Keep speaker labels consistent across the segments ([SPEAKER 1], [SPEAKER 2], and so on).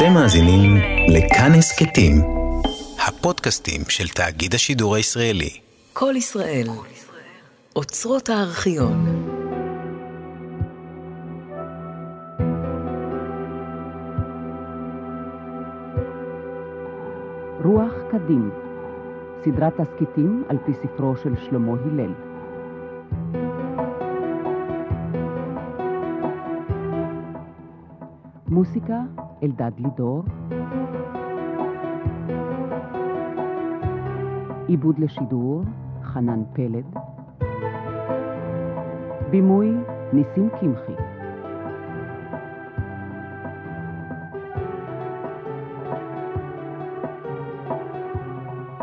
[SPEAKER 1] אתם מאזינים לכאן הסכתים, הפודקאסטים של תאגיד השידור הישראלי.
[SPEAKER 2] כל ישראל, אוצרות הארכיון.
[SPEAKER 3] רוח קדים, סדרת תסכיתים על פי ספרו של שלמה הלל. מוסיקה אלדד לידור. עיבוד לשידור חנן פלד. בימוי ניסים קמחי.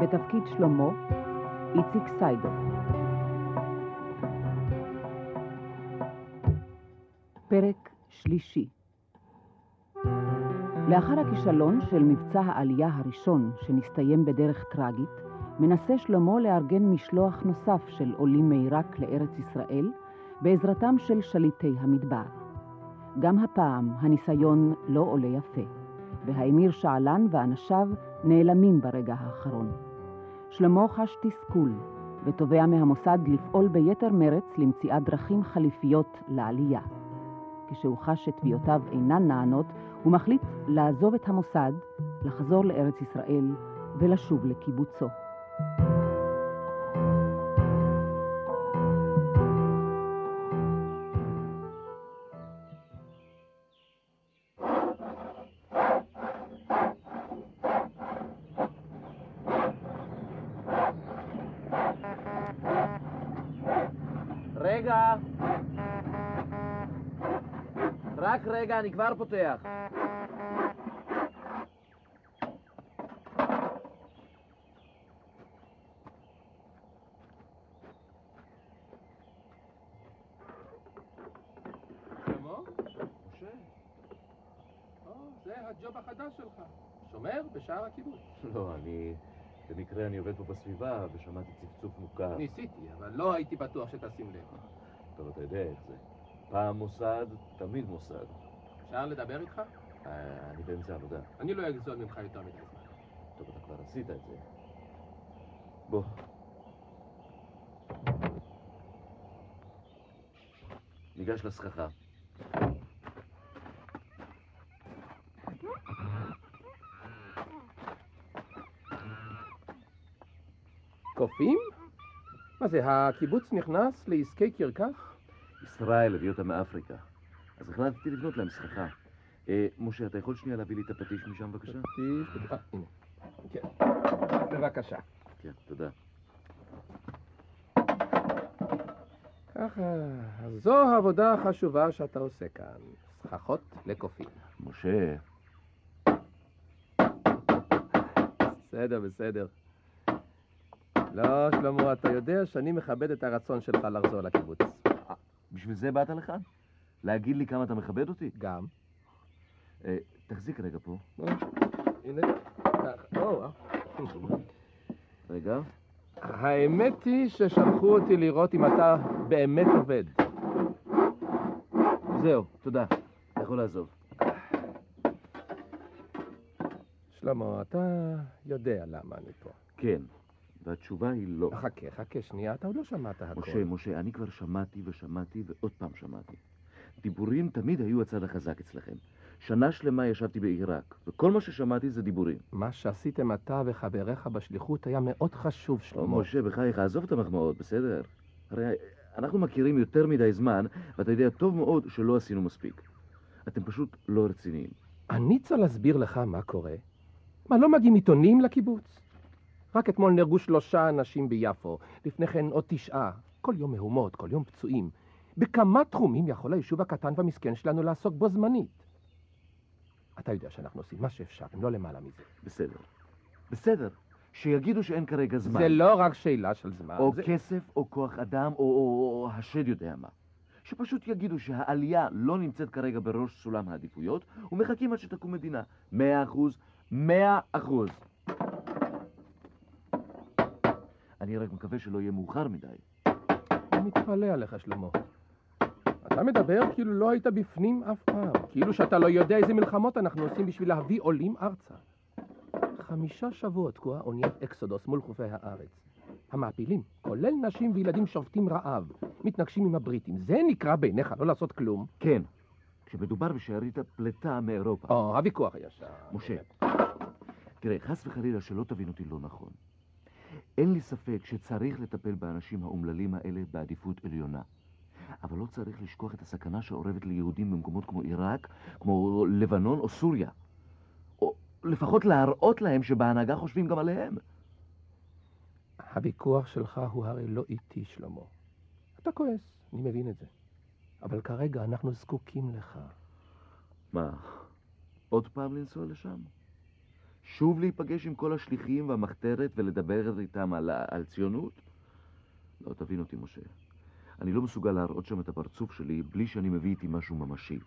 [SPEAKER 3] בתפקיד שלמה, איציק סיידוף. פרק שלישי לאחר הכישלון של מבצע העלייה הראשון, שנסתיים בדרך טרגית, מנסה שלמה לארגן משלוח נוסף של עולים מעיראק לארץ ישראל, בעזרתם של שליטי המדבר. גם הפעם הניסיון לא עולה יפה, והאמיר שעלן ואנשיו נעלמים ברגע האחרון. שלמה חש תסכול, ותובע מהמוסד לפעול ביתר מרץ למציאת דרכים חליפיות לעלייה. כשהוא חש שתביעותיו אינן נענות, הוא מחליט לעזוב את המוסד, לחזור לארץ ישראל ולשוב לקיבוצו.
[SPEAKER 4] רגע. אני כבר פותח.
[SPEAKER 5] שלמה? משה? או, זה הג'וב החדש שלך. שומר בשער הקיבוץ.
[SPEAKER 4] לא, אני... במקרה אני עובד פה בסביבה ושמעתי צפצוף מוכר.
[SPEAKER 5] ניסיתי, אבל לא הייתי בטוח שתשים לב.
[SPEAKER 4] טוב, אתה יודע איך זה. פעם מוסד, תמיד מוסד.
[SPEAKER 5] אפשר לדבר איתך?
[SPEAKER 4] אה, אני באמצע עבודה.
[SPEAKER 5] אני לא אגזול ממך יותר מדי זמן.
[SPEAKER 4] טוב, אתה כבר עשית את זה. בוא. ניגש לסככה.
[SPEAKER 5] קופים? מה זה, הקיבוץ נכנס לעסקי קרקס?
[SPEAKER 4] ישראל הביא אותה מאפריקה. אז החלטתי לבנות להם סככה. אה, משה, אתה יכול שנייה להביא לי את הפטיש משם, בבקשה?
[SPEAKER 5] פטיש, אה, הנה. כן. בבקשה.
[SPEAKER 4] כן, תודה.
[SPEAKER 5] ככה, אז זו העבודה החשובה שאתה עושה כאן. סככות לקופים.
[SPEAKER 4] משה,
[SPEAKER 5] בסדר, בסדר. לא, שלמה, אתה יודע שאני מכבד את הרצון שלך לחזור לקיבוץ.
[SPEAKER 4] בשביל זה באת לכאן? להגיד לי כמה אתה מכבד אותי?
[SPEAKER 5] גם.
[SPEAKER 4] אה, תחזיק רגע פה.
[SPEAKER 5] הנה, ככה. אה.
[SPEAKER 4] רגע.
[SPEAKER 5] האמת היא ששלחו אותי לראות אם אתה באמת עובד.
[SPEAKER 4] זהו, תודה. אתה יכול לעזוב.
[SPEAKER 5] שלמה, אתה יודע למה אני פה.
[SPEAKER 4] כן, והתשובה היא לא.
[SPEAKER 5] חכה, חכה שנייה, אתה עוד לא שמעת הכל.
[SPEAKER 4] משה, משה, אני כבר שמעתי ושמעתי ועוד פעם שמעתי. דיבורים תמיד היו הצד החזק אצלכם. שנה שלמה ישבתי בעיראק, וכל מה ששמעתי זה דיבורים.
[SPEAKER 5] מה שעשיתם אתה וחבריך בשליחות היה מאוד חשוב,
[SPEAKER 4] או,
[SPEAKER 5] שלמה.
[SPEAKER 4] משה, בחייך, עזוב את המחמאות, בסדר? הרי אנחנו מכירים יותר מדי זמן, ואתה יודע טוב מאוד שלא עשינו מספיק. אתם פשוט לא רציניים.
[SPEAKER 5] אני צריך להסביר לך מה קורה. מה, לא מגיעים עיתונים לקיבוץ? רק אתמול נהרגו שלושה אנשים ביפו, לפני כן עוד תשעה. כל יום מהומות, כל יום פצועים. בכמה תחומים יכול היישוב הקטן והמסכן שלנו לעסוק בו זמנית? אתה יודע שאנחנו עושים מה שאפשר, אם לא למעלה מזה.
[SPEAKER 4] בסדר. בסדר. שיגידו שאין כרגע זמן.
[SPEAKER 5] זה לא רק שאלה של זמן.
[SPEAKER 4] או
[SPEAKER 5] זה...
[SPEAKER 4] כסף, או כוח אדם, או, או, או השד יודע מה. שפשוט יגידו שהעלייה לא נמצאת כרגע בראש סולם העדיפויות, ומחכים עד שתקום מדינה. מאה אחוז, מאה אחוז. אני רק מקווה שלא יהיה מאוחר מדי.
[SPEAKER 5] אני מתפלא עליך, שלמה. אתה מדבר כאילו לא היית בפנים אף פעם, כאילו שאתה לא יודע איזה מלחמות אנחנו עושים בשביל להביא עולים ארצה. חמישה שבועות תקועה אוניית אקסודוס מול חופי הארץ. המעפילים, כולל נשים וילדים שובתים רעב, מתנגשים עם הבריטים. זה נקרא בעיניך לא לעשות כלום?
[SPEAKER 4] כן, כשמדובר בשארית הפלטה מאירופה.
[SPEAKER 5] או, הוויכוח הישן.
[SPEAKER 4] משה, תראה, חס וחלילה שלא תבין אותי לא נכון. אין לי ספק שצריך לטפל באנשים האומללים האלה בעדיפות עליונה. אבל לא צריך לשכוח את הסכנה שאורבת ליהודים במקומות כמו עיראק, כמו לבנון או סוריה. או לפחות להראות להם שבהנהגה חושבים גם עליהם.
[SPEAKER 5] הוויכוח שלך הוא הרי לא איתי, שלמה. אתה כועס, אני מבין את זה. אבל כרגע אנחנו זקוקים לך.
[SPEAKER 4] מה, עוד פעם לנסוע לשם? שוב להיפגש עם כל השליחים והמחתרת ולדבר איתם על, על ציונות? לא, תבין אותי, משה. אני לא מסוגל להראות שם את הפרצוף שלי בלי שאני מביא איתי משהו ממשי.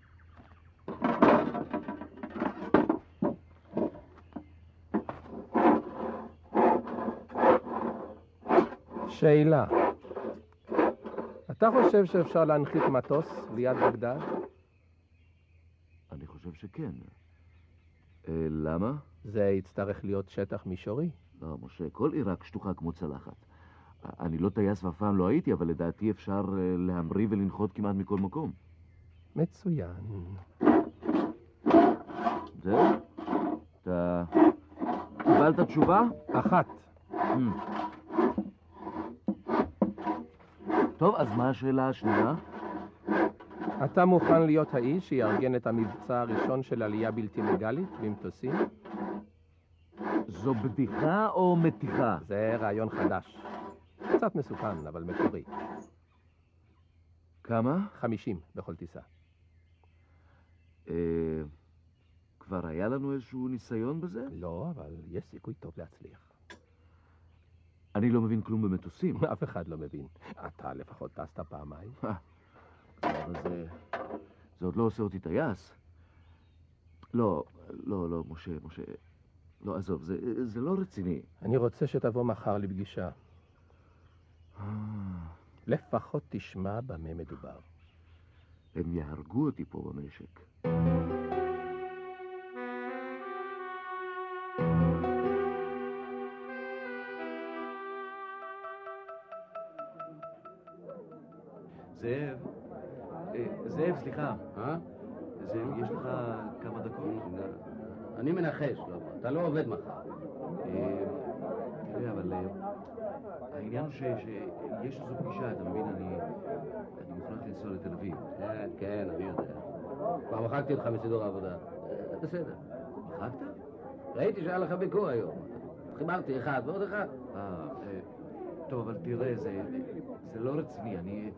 [SPEAKER 5] שאלה. אתה חושב שאפשר להנחית מטוס ליד בגדד?
[SPEAKER 4] אני חושב שכן. אה, למה?
[SPEAKER 5] זה יצטרך להיות שטח מישורי.
[SPEAKER 4] לא, משה, כל עיראק שטוחה כמו צלחת. אני לא טייס ואף פעם לא הייתי, אבל לדעתי אפשר אה, להמריא ולנחות כמעט מכל מקום.
[SPEAKER 5] מצוין.
[SPEAKER 4] זהו? אתה קיבלת תשובה?
[SPEAKER 5] אחת.
[SPEAKER 4] Hmm. טוב, אז מה השאלה השנייה?
[SPEAKER 5] אתה מוכן להיות האיש שיארגן את המבצע הראשון של עלייה בלתי לגלית במטוסים?
[SPEAKER 4] זו בדיחה או מתיחה?
[SPEAKER 5] זה רעיון חדש. קצת מסוכן, אבל מקורי.
[SPEAKER 4] כמה?
[SPEAKER 5] חמישים בכל טיסה.
[SPEAKER 4] אה, כבר היה לנו איזשהו ניסיון בזה?
[SPEAKER 5] לא, אבל יש סיכוי טוב להצליח.
[SPEAKER 4] אני לא מבין כלום במטוסים.
[SPEAKER 5] אף אחד לא מבין. אתה לפחות טסת פעמיים.
[SPEAKER 4] אבל זה... זה עוד לא עושה אותי טייס. לא, לא, לא, משה, משה. לא, עזוב, זה, זה לא רציני.
[SPEAKER 5] אני רוצה שתבוא מחר לפגישה. לפחות תשמע במה מדובר.
[SPEAKER 4] הם יהרגו אותי פה במשק. זאב, אה, זאב, סליחה.
[SPEAKER 6] אה?
[SPEAKER 4] זאב, יש לך כמה דקות?
[SPEAKER 6] אני מנחש, לא, אתה לא עובד מחר.
[SPEAKER 4] אה, תראה, אבל אה, העניין הוא שיש איזו פגישה, אתה מבין? אני מוכרח לנסוע לתל אביב.
[SPEAKER 6] כן, כן, אני יודע. כבר מחקתי אותך מסידור העבודה. אה, בסדר.
[SPEAKER 4] מחקת?
[SPEAKER 6] ראיתי שהיה לך ביקור היום. חיברתי אחד ועוד אחד.
[SPEAKER 4] אה, טוב, אבל תראה, זה, זה לא רציני. אני...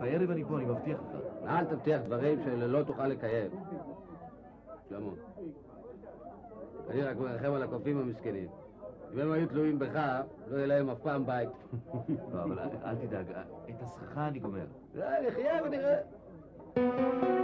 [SPEAKER 4] בערב אני פה, אני מבטיח לך.
[SPEAKER 6] אל תבטיח דברים שלא תוכל לקיים. שלמה, אני רק מרחם על הקופים המסכנים. אם הם היו תלויים בך, לא יהיה להם אף פעם בית.
[SPEAKER 4] לא, אבל אל- תדאג, את הסככה אני גומר.
[SPEAKER 6] אה, נחיה ונראה.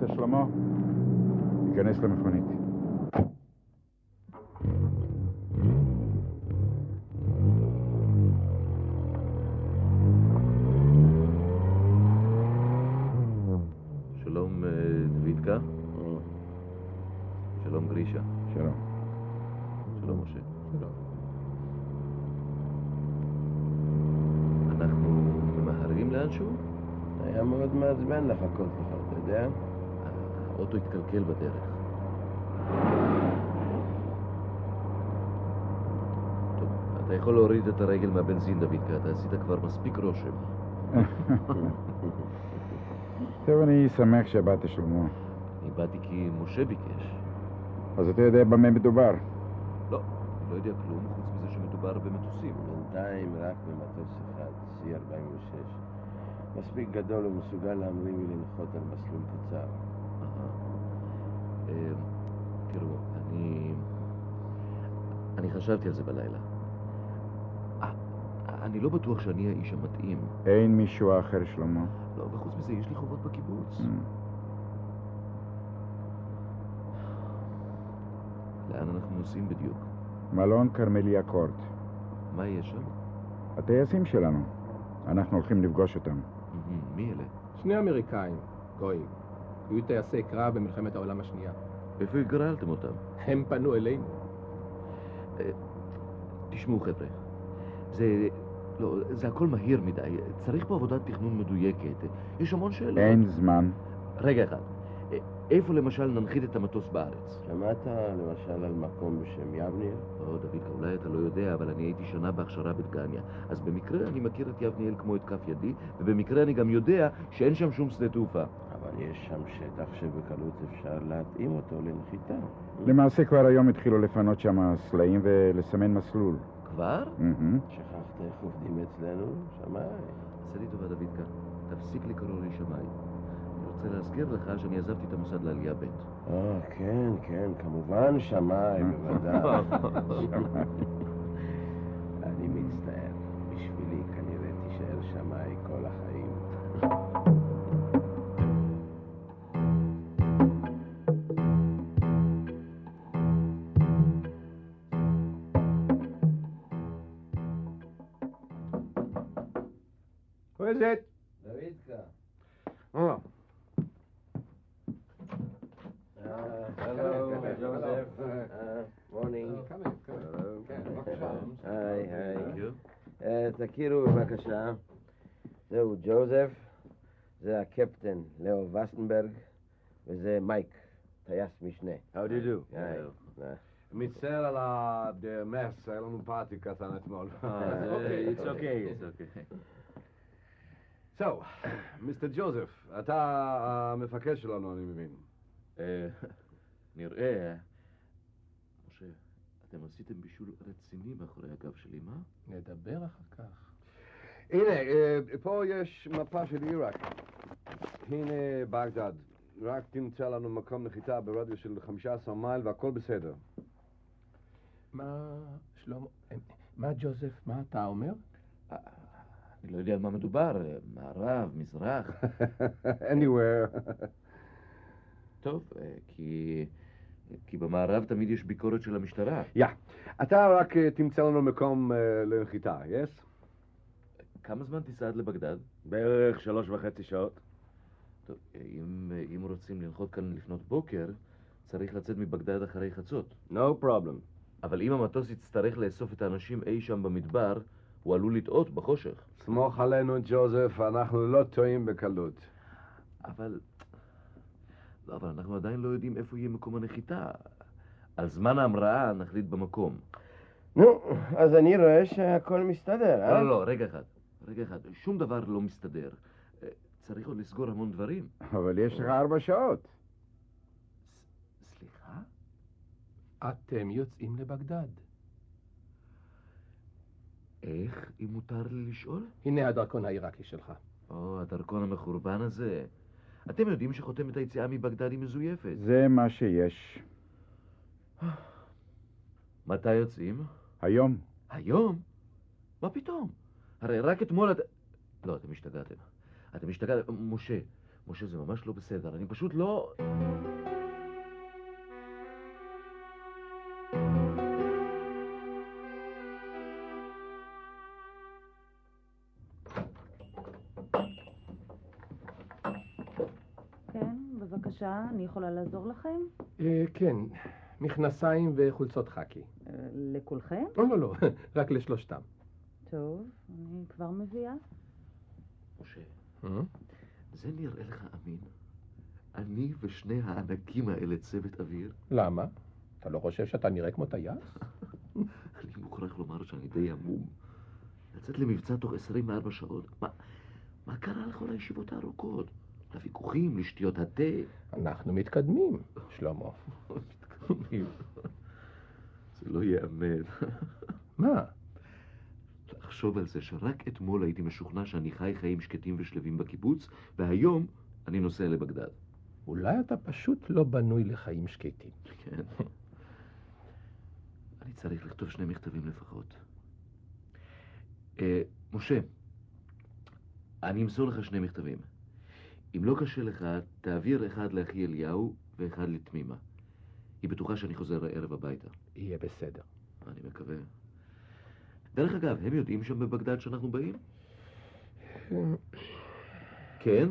[SPEAKER 7] חזרת, שלמה? ייכנס למכונית.
[SPEAKER 4] התקלקל בדרך. טוב, אתה יכול להוריד את הרגל מהבנזין, דוידקה, אתה עשית כבר מספיק רושם.
[SPEAKER 7] טוב, אני שמח שבאת, שלמה.
[SPEAKER 4] אני באתי כי משה ביקש.
[SPEAKER 7] אז אתה יודע במה מדובר.
[SPEAKER 4] לא, אני לא יודע כלום, חוץ מזה שמדובר במטוסים.
[SPEAKER 6] בינתיים רק במטוס אחד, C-46. מספיק גדול ומסוגל להמריא ולנחות על מסלול קצר.
[SPEAKER 4] תראו, אני... אני חשבתי על זה בלילה. אה, אני לא בטוח שאני האיש המתאים.
[SPEAKER 7] אין מישהו אחר, שלמה.
[SPEAKER 4] לא, וחוץ מזה, יש לי חובות בקיבוץ.
[SPEAKER 7] Mm.
[SPEAKER 4] לאן אנחנו נוסעים בדיוק?
[SPEAKER 7] מלון כרמליה קורט.
[SPEAKER 4] מה יש שם?
[SPEAKER 7] הטייסים שלנו. אנחנו הולכים לפגוש אותם.
[SPEAKER 4] מי אלה?
[SPEAKER 5] שני אמריקאים, גויים. היו טייסי קרב במלחמת העולם השנייה.
[SPEAKER 4] איפה הגרלתם אותם?
[SPEAKER 5] הם פנו אלינו.
[SPEAKER 4] תשמעו, חבר'ה, זה... לא, זה הכל מהיר מדי. צריך פה עבודת תכנון מדויקת. יש המון שאלות.
[SPEAKER 7] אין זמן.
[SPEAKER 4] רגע אחד. אה, איפה למשל ננחית את המטוס בארץ?
[SPEAKER 6] שמעת למשל על מקום בשם יבניר?
[SPEAKER 4] או, דוד, אולי אתה לא יודע, אבל אני הייתי שנה בהכשרה בדגניה. אז במקרה אני מכיר את יבניאל כמו את כף ידי, ובמקרה אני גם יודע שאין שם שום שדה תעופה.
[SPEAKER 6] אבל יש שם שטח שבקלות אפשר להתאים אותו לנחיתה.
[SPEAKER 7] למעשה כבר היום התחילו לפנות שם סלעים ולסמן מסלול.
[SPEAKER 4] כבר?
[SPEAKER 6] שכחת איך עובדים אצלנו? שמאי.
[SPEAKER 4] עשה לי טובה, דודקה. תפסיק לקרוא לי שמאי. אני רוצה להזכיר לך שאני עזבתי את המוסד לעלייה ב'.
[SPEAKER 6] אה, כן, כן, כמובן שמאי, בוודאי. בבקשה. זהו ג'וזף, זה הקפטן לאו וסטנברג, וזה מייק, טייס משנה.
[SPEAKER 8] How do you do?
[SPEAKER 6] היי. אה,
[SPEAKER 8] מצטער על המס, היה לנו פארטי קטן אתמול.
[SPEAKER 4] אוקיי,
[SPEAKER 8] It's okay. So, מיסטר ג'וזף, אתה המפקד שלנו, אני מבין.
[SPEAKER 4] אה, נראה. משה, אתם עשיתם בישול רציני מאחורי הגב שלי, מה?
[SPEAKER 5] נדבר אחר כך.
[SPEAKER 8] הנה, אה, פה יש מפה של עיראק. הנה בגדד. רק תמצא לנו מקום נחיתה ברדיו של 15 מייל והכל בסדר.
[SPEAKER 5] מה, שלמה, אה, מה ג'וזף, מה אתה אומר?
[SPEAKER 4] אני לא יודע על מה מדובר. אה, מערב, מזרח.
[SPEAKER 8] anywhere.
[SPEAKER 4] טוב, אה, כי... כי במערב תמיד יש ביקורת של המשטרה.
[SPEAKER 8] יא. אתה רק אה, תמצא לנו מקום אה, לנחיתה, יס?
[SPEAKER 4] כמה זמן תיסע עד לבגדד?
[SPEAKER 8] בערך שלוש וחצי שעות.
[SPEAKER 4] טוב, אם, אם רוצים לנחות כאן לפנות בוקר, צריך לצאת מבגדד אחרי חצות.
[SPEAKER 8] No problem.
[SPEAKER 4] אבל אם המטוס יצטרך לאסוף את האנשים אי שם במדבר, הוא עלול לטעות בחושך.
[SPEAKER 8] סמוך עלינו, ג'וזף, אנחנו לא טועים בקלות.
[SPEAKER 4] אבל... לא, אבל אנחנו עדיין לא יודעים איפה יהיה מקום הנחיתה. על זמן ההמראה נחליט במקום.
[SPEAKER 6] נו, אז אני רואה שהכל מסתדר, אה?
[SPEAKER 4] לא, לא, לא, רגע אחד. רגע אחד. שום דבר לא מסתדר. אה, צריך עוד לסגור המון דברים.
[SPEAKER 7] אבל יש לך ארבע שעות.
[SPEAKER 4] ס- סליחה?
[SPEAKER 5] אתם יוצאים לבגדד.
[SPEAKER 4] איך, אם מותר לי לשאול?
[SPEAKER 5] הנה הדרכון העיראקי שלך.
[SPEAKER 4] או, הדרכון המחורבן הזה. אתם יודעים שחותמת היציאה מבגדד היא מזויפת.
[SPEAKER 7] זה מה שיש.
[SPEAKER 4] מתי יוצאים?
[SPEAKER 7] היום.
[SPEAKER 4] היום? מה פתאום? הרי רק אתמול את... לא, אתם השתגעתם. אתם השתגעתם. משה, משה, זה ממש לא בסדר. אני פשוט לא...
[SPEAKER 9] כן, בבקשה, אני יכולה לעזור לכם?
[SPEAKER 5] אה, כן, מכנסיים וחולצות חאקי.
[SPEAKER 9] אה, לכולכם?
[SPEAKER 5] לא, לא, לא, רק לשלושתם.
[SPEAKER 9] טוב, אני כבר מביאה.
[SPEAKER 4] משה,
[SPEAKER 5] אה?
[SPEAKER 4] זה נראה לך אמין? אני ושני הענקים האלה צוות אוויר?
[SPEAKER 5] למה? אתה לא חושב שאתה נראה כמו טייס?
[SPEAKER 4] אני מוכרח לומר שאני די עמום. לצאת למבצע תוך 24 שעות? מה, מה קרה לכל הישיבות הארוכות? לוויכוחים, לשתיות התה?
[SPEAKER 5] אנחנו מתקדמים, שלמה.
[SPEAKER 4] מתקדמים. זה לא ייאמן.
[SPEAKER 5] מה?
[SPEAKER 4] לחשוב על זה שרק אתמול הייתי משוכנע שאני חי חיים שקטים ושלווים בקיבוץ, והיום אני נוסע לבגדד.
[SPEAKER 5] אולי אתה פשוט לא בנוי לחיים שקטים.
[SPEAKER 4] כן. אני צריך לכתוב שני מכתבים לפחות. אה, משה, אני אמסור לך שני מכתבים. אם לא קשה לך, תעביר אחד לאחי אליהו ואחד לתמימה. היא בטוחה שאני חוזר הערב הביתה.
[SPEAKER 5] יהיה בסדר.
[SPEAKER 4] אני מקווה. דרך אגב, הם יודעים שם בבגדד שאנחנו באים? כן?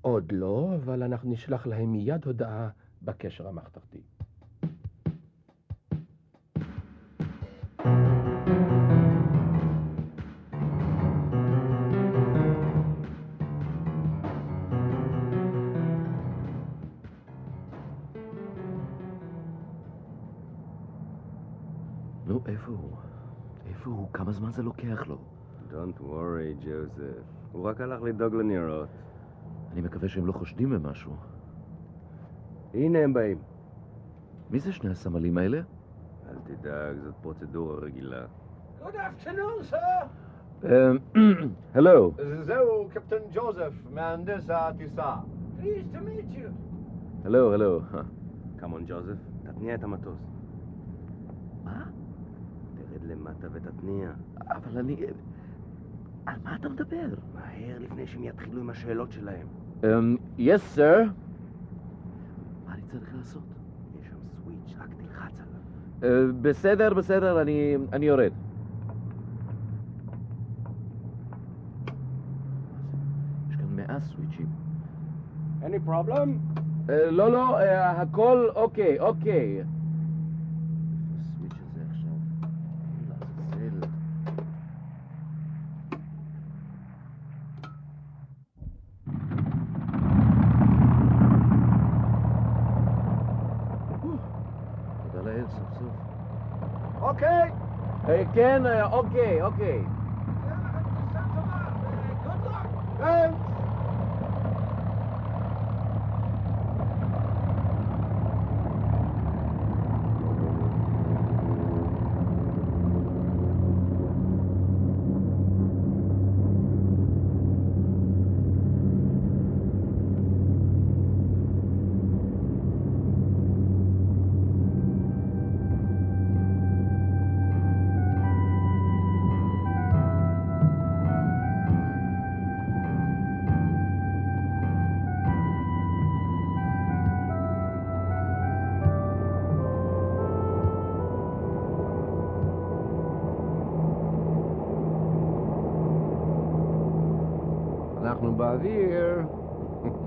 [SPEAKER 5] עוד לא, אבל אנחנו נשלח להם מיד הודעה בקשר המחתרתי.
[SPEAKER 4] זמן זה לוקח לו?
[SPEAKER 8] Don't worry, ג'וזף. הוא רק הלך לדאוג לניירות.
[SPEAKER 4] אני מקווה שהם לא חושדים במשהו.
[SPEAKER 8] הנה הם באים.
[SPEAKER 4] מי זה שני הסמלים האלה?
[SPEAKER 8] אל תדאג, זאת פרוצדורה רגילה.
[SPEAKER 10] Good afternoon, sir.
[SPEAKER 4] הלו.
[SPEAKER 10] זהו קפטן ג'וזף, מהנדס הטיסה. Pleased to meet you.
[SPEAKER 4] הלו, הלו.
[SPEAKER 8] קמון, ג'וזף, תתניע את המטוס.
[SPEAKER 4] מה?
[SPEAKER 8] למטה ותתניע.
[SPEAKER 4] אבל אני... על מה אתה מדבר?
[SPEAKER 8] מהר לפני שהם יתחילו עם השאלות שלהם.
[SPEAKER 4] יס, סר. מה אני צריך לעשות?
[SPEAKER 8] יש שם סוויץ', רק תלחץ עליו.
[SPEAKER 4] אה, בסדר, בסדר, אני אני יורד. יש כאן מאה סוויצ'ים.
[SPEAKER 10] Any problem?
[SPEAKER 4] אה, לא, לא, אה, הכל אוקיי, אוקיי. הסוויץ' הזה עכשיו. לעזאזל. תודה לאל, סוף סוף.
[SPEAKER 10] אוקיי.
[SPEAKER 4] אה, כן, אה, אוקיי, אוקיי.
[SPEAKER 10] Thanks.
[SPEAKER 8] באוויר.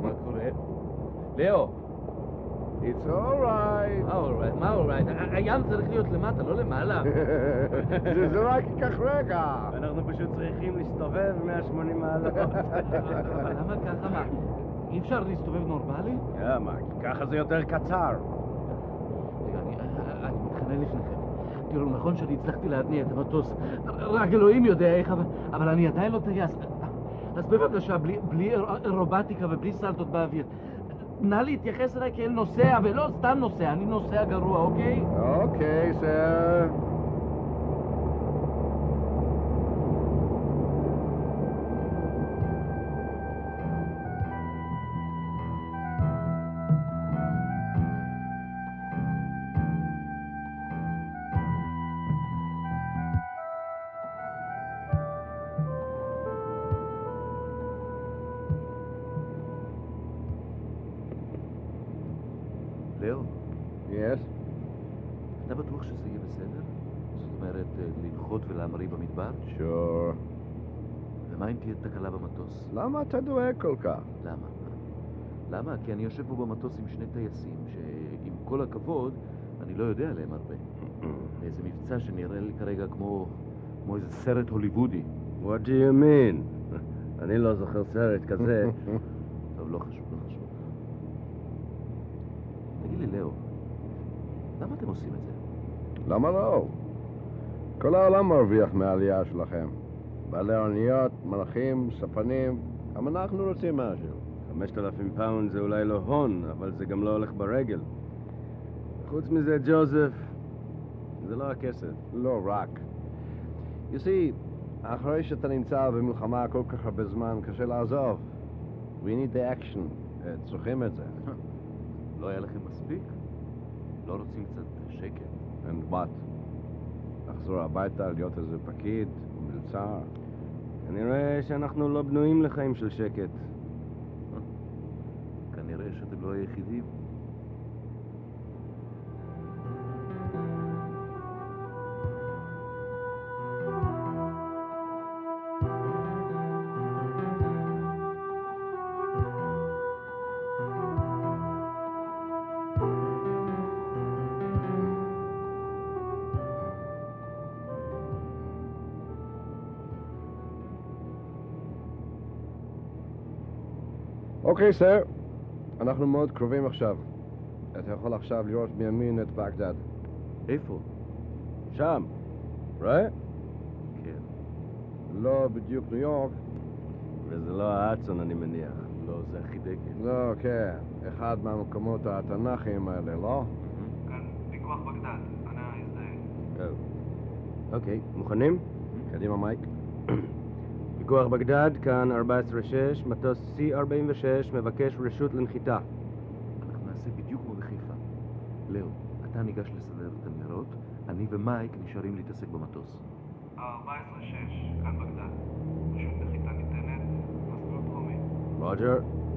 [SPEAKER 4] מה קורה? לאו.
[SPEAKER 8] It's alright.
[SPEAKER 4] מה אורייט? מה אורייט? הים צריך להיות למטה, לא למעלה.
[SPEAKER 8] זה רק ייקח רגע. אנחנו פשוט צריכים להסתובב 180 מעלות.
[SPEAKER 4] אבל למה ככה? מה? אי אפשר להסתובב נורמלי?
[SPEAKER 8] למה? כי ככה זה יותר קצר.
[SPEAKER 4] רגע, אני אני מתחנן לפניכם. תראו, נכון שאני הצלחתי להתניע את המטוס, רק אלוהים יודע איך, אבל אני עדיין לא טייס. אז בבקשה, בלי- בלי אירובטיקה ובלי סלטות באוויר. נא להתייחס אליי כאל נוסע, ולא סתם נוסע, אני נוסע גרוע, אוקיי?
[SPEAKER 8] אוקיי, סר.
[SPEAKER 4] אומרת, אה, לנחות ולהמריא במדבר?
[SPEAKER 8] שור.
[SPEAKER 4] ומה אם תהיה תקלה במטוס?
[SPEAKER 8] למה אתה דואג כל כך?
[SPEAKER 4] למה? למה? כי אני יושב פה במטוס עם שני טייסים, שעם כל הכבוד, אני לא יודע עליהם הרבה. איזה מבצע שנראה לי כרגע כמו, כמו איזה סרט הוליוודי.
[SPEAKER 8] What do you mean? אני לא זוכר סרט כזה.
[SPEAKER 4] טוב, לא חשוב, לא חשוב. תגיד לי, לאו, למה אתם עושים את זה?
[SPEAKER 8] למה לא? כל העולם מרוויח מהעלייה שלכם. בעלי אוניות, מלחים, ספנים, גם אנחנו רוצים משהו. חמשת אלפים פאונד זה אולי לא הון, אבל זה גם לא הולך ברגל. חוץ מזה, ג'וזף, זה לא הכסף. לא רק. You see, אחרי שאתה נמצא במלחמה כל כך הרבה זמן, קשה לעזוב. We need the action. אה, צריכים את זה.
[SPEAKER 4] לא היה לכם מספיק? לא רוצים קצת שקט?
[SPEAKER 8] And what? לחזור הביתה, להיות איזה פקיד, מלצר?
[SPEAKER 6] כנראה שאנחנו לא בנויים לחיים של שקט.
[SPEAKER 4] כנראה שאתם לא היחידים.
[SPEAKER 8] אוקיי, סר. אנחנו מאוד קרובים עכשיו. אתה יכול עכשיו לראות מימין את בגדד.
[SPEAKER 4] איפה?
[SPEAKER 8] שם. רואה?
[SPEAKER 4] כן.
[SPEAKER 8] לא בדיוק ניו יורק.
[SPEAKER 6] וזה לא האצון, אני מניח.
[SPEAKER 4] לא, זה החידקל.
[SPEAKER 8] לא, כן. אחד מהמקומות התנ"כיים האלה, לא?
[SPEAKER 11] כאן פיקוח בגדד, אנא הזדהה.
[SPEAKER 6] אוקיי, מוכנים?
[SPEAKER 8] קדימה, מייק.
[SPEAKER 6] פיקוח בגדד, כאן 14-6, מטוס C-46 מבקש רשות לנחיתה.
[SPEAKER 4] אנחנו נעשה בדיוק כמו בחיפה. לאו, אתה ניגש לסדר את הניירות, אני ומייק נשארים להתעסק במטוס.
[SPEAKER 11] 14-6, כאן בגדד. רשות נחיתה ניתנת, מסלול דרומי.
[SPEAKER 8] רוג'ר.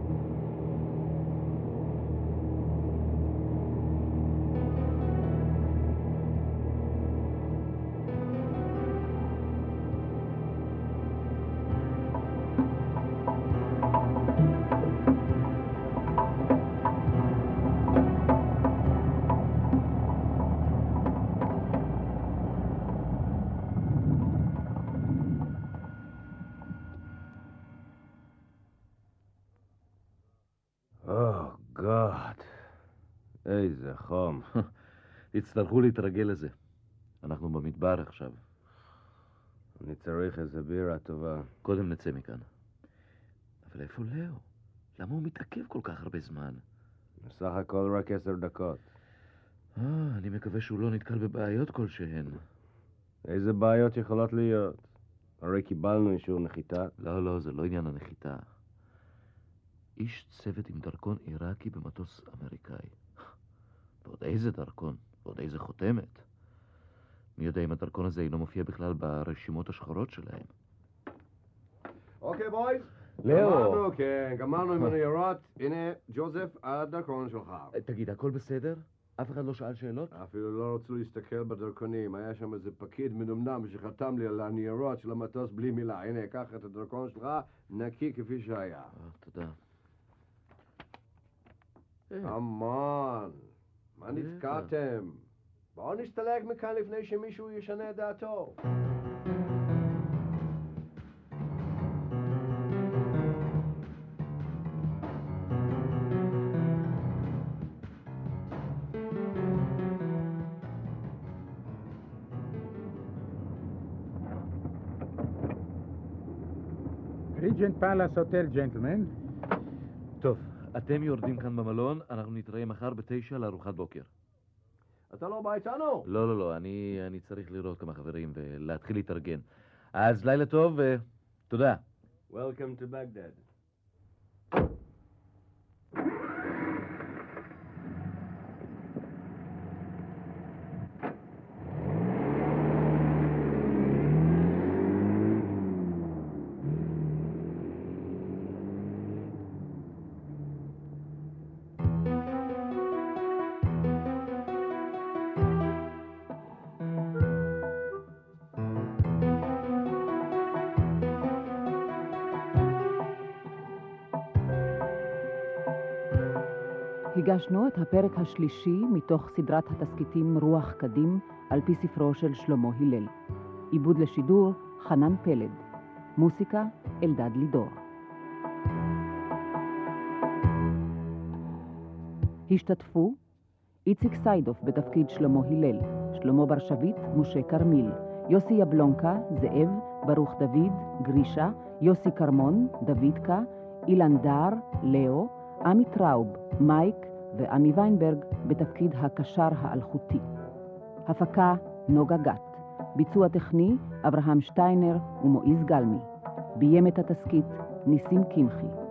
[SPEAKER 4] תצטרכו להתרגל לזה. אנחנו במדבר עכשיו.
[SPEAKER 6] אני צריך איזה בירה טובה.
[SPEAKER 4] קודם נצא מכאן. אבל איפה לאו? למה הוא מתעכב כל כך הרבה זמן?
[SPEAKER 6] בסך הכל רק עשר דקות.
[SPEAKER 4] אה, אני מקווה שהוא לא נתקל בבעיות כלשהן.
[SPEAKER 6] איזה בעיות יכולות להיות? הרי קיבלנו אישור נחיתה.
[SPEAKER 4] לא, לא, זה לא עניין הנחיתה. איש צוות עם דרכון עיראקי במטוס אמריקאי. ועוד איזה דרכון, ועוד איזה חותמת. מי יודע אם הדרכון הזה אינו מופיע בכלל ברשימות השחורות שלהם.
[SPEAKER 8] אוקיי, בויז.
[SPEAKER 4] לאו.
[SPEAKER 8] גמרנו, כן, גמרנו עם הניירות. הנה, ג'וזף, הדרכון שלך.
[SPEAKER 4] תגיד, הכל בסדר? אף אחד לא שאל שאלות?
[SPEAKER 8] אפילו לא רצו להסתכל בדרכונים. היה שם איזה פקיד מנומנם שחתם לי על הניירות של המטוס בלי מילה. הנה, קח את הדרכון שלך, נקי כפי שהיה.
[SPEAKER 4] אה, תודה.
[SPEAKER 8] המון. מה נתקעתם? בואו נסתלק מכאן לפני שמישהו ישנה את דעתו.
[SPEAKER 7] ריג'נט פאלאס הוטל, ג'נטלמן.
[SPEAKER 4] טוב, אתם יורדים כאן במלון, אנחנו נתראה מחר בתשע לארוחת בוקר.
[SPEAKER 8] אתה לא בא איתנו?
[SPEAKER 4] לא, לא, לא, אני, אני צריך לראות כמה חברים ולהתחיל להתארגן. אז לילה טוב ותודה.
[SPEAKER 6] Welcome to Baghdad.
[SPEAKER 3] הגשנו את הפרק השלישי מתוך סדרת התסכיתים רוח קדים על פי ספרו של שלמה הלל. עיבוד לשידור חנן פלד. מוסיקה אלדד לידור. השתתפו איציק סיידוף בתפקיד שלמה הלל, שלמה בר שביט, משה כרמיל, יוסי יבלונקה, זאב, ברוך דוד, גרישה, יוסי כרמון, דודקה, אילן דער, לאו, עמי טראוב, מייק ועמי ויינברג בתפקיד הקשר האלחוטי. הפקה נוגה גת. ביצוע טכני אברהם שטיינר ומועיז גלמי. ביים את התסכית ניסים קמחי.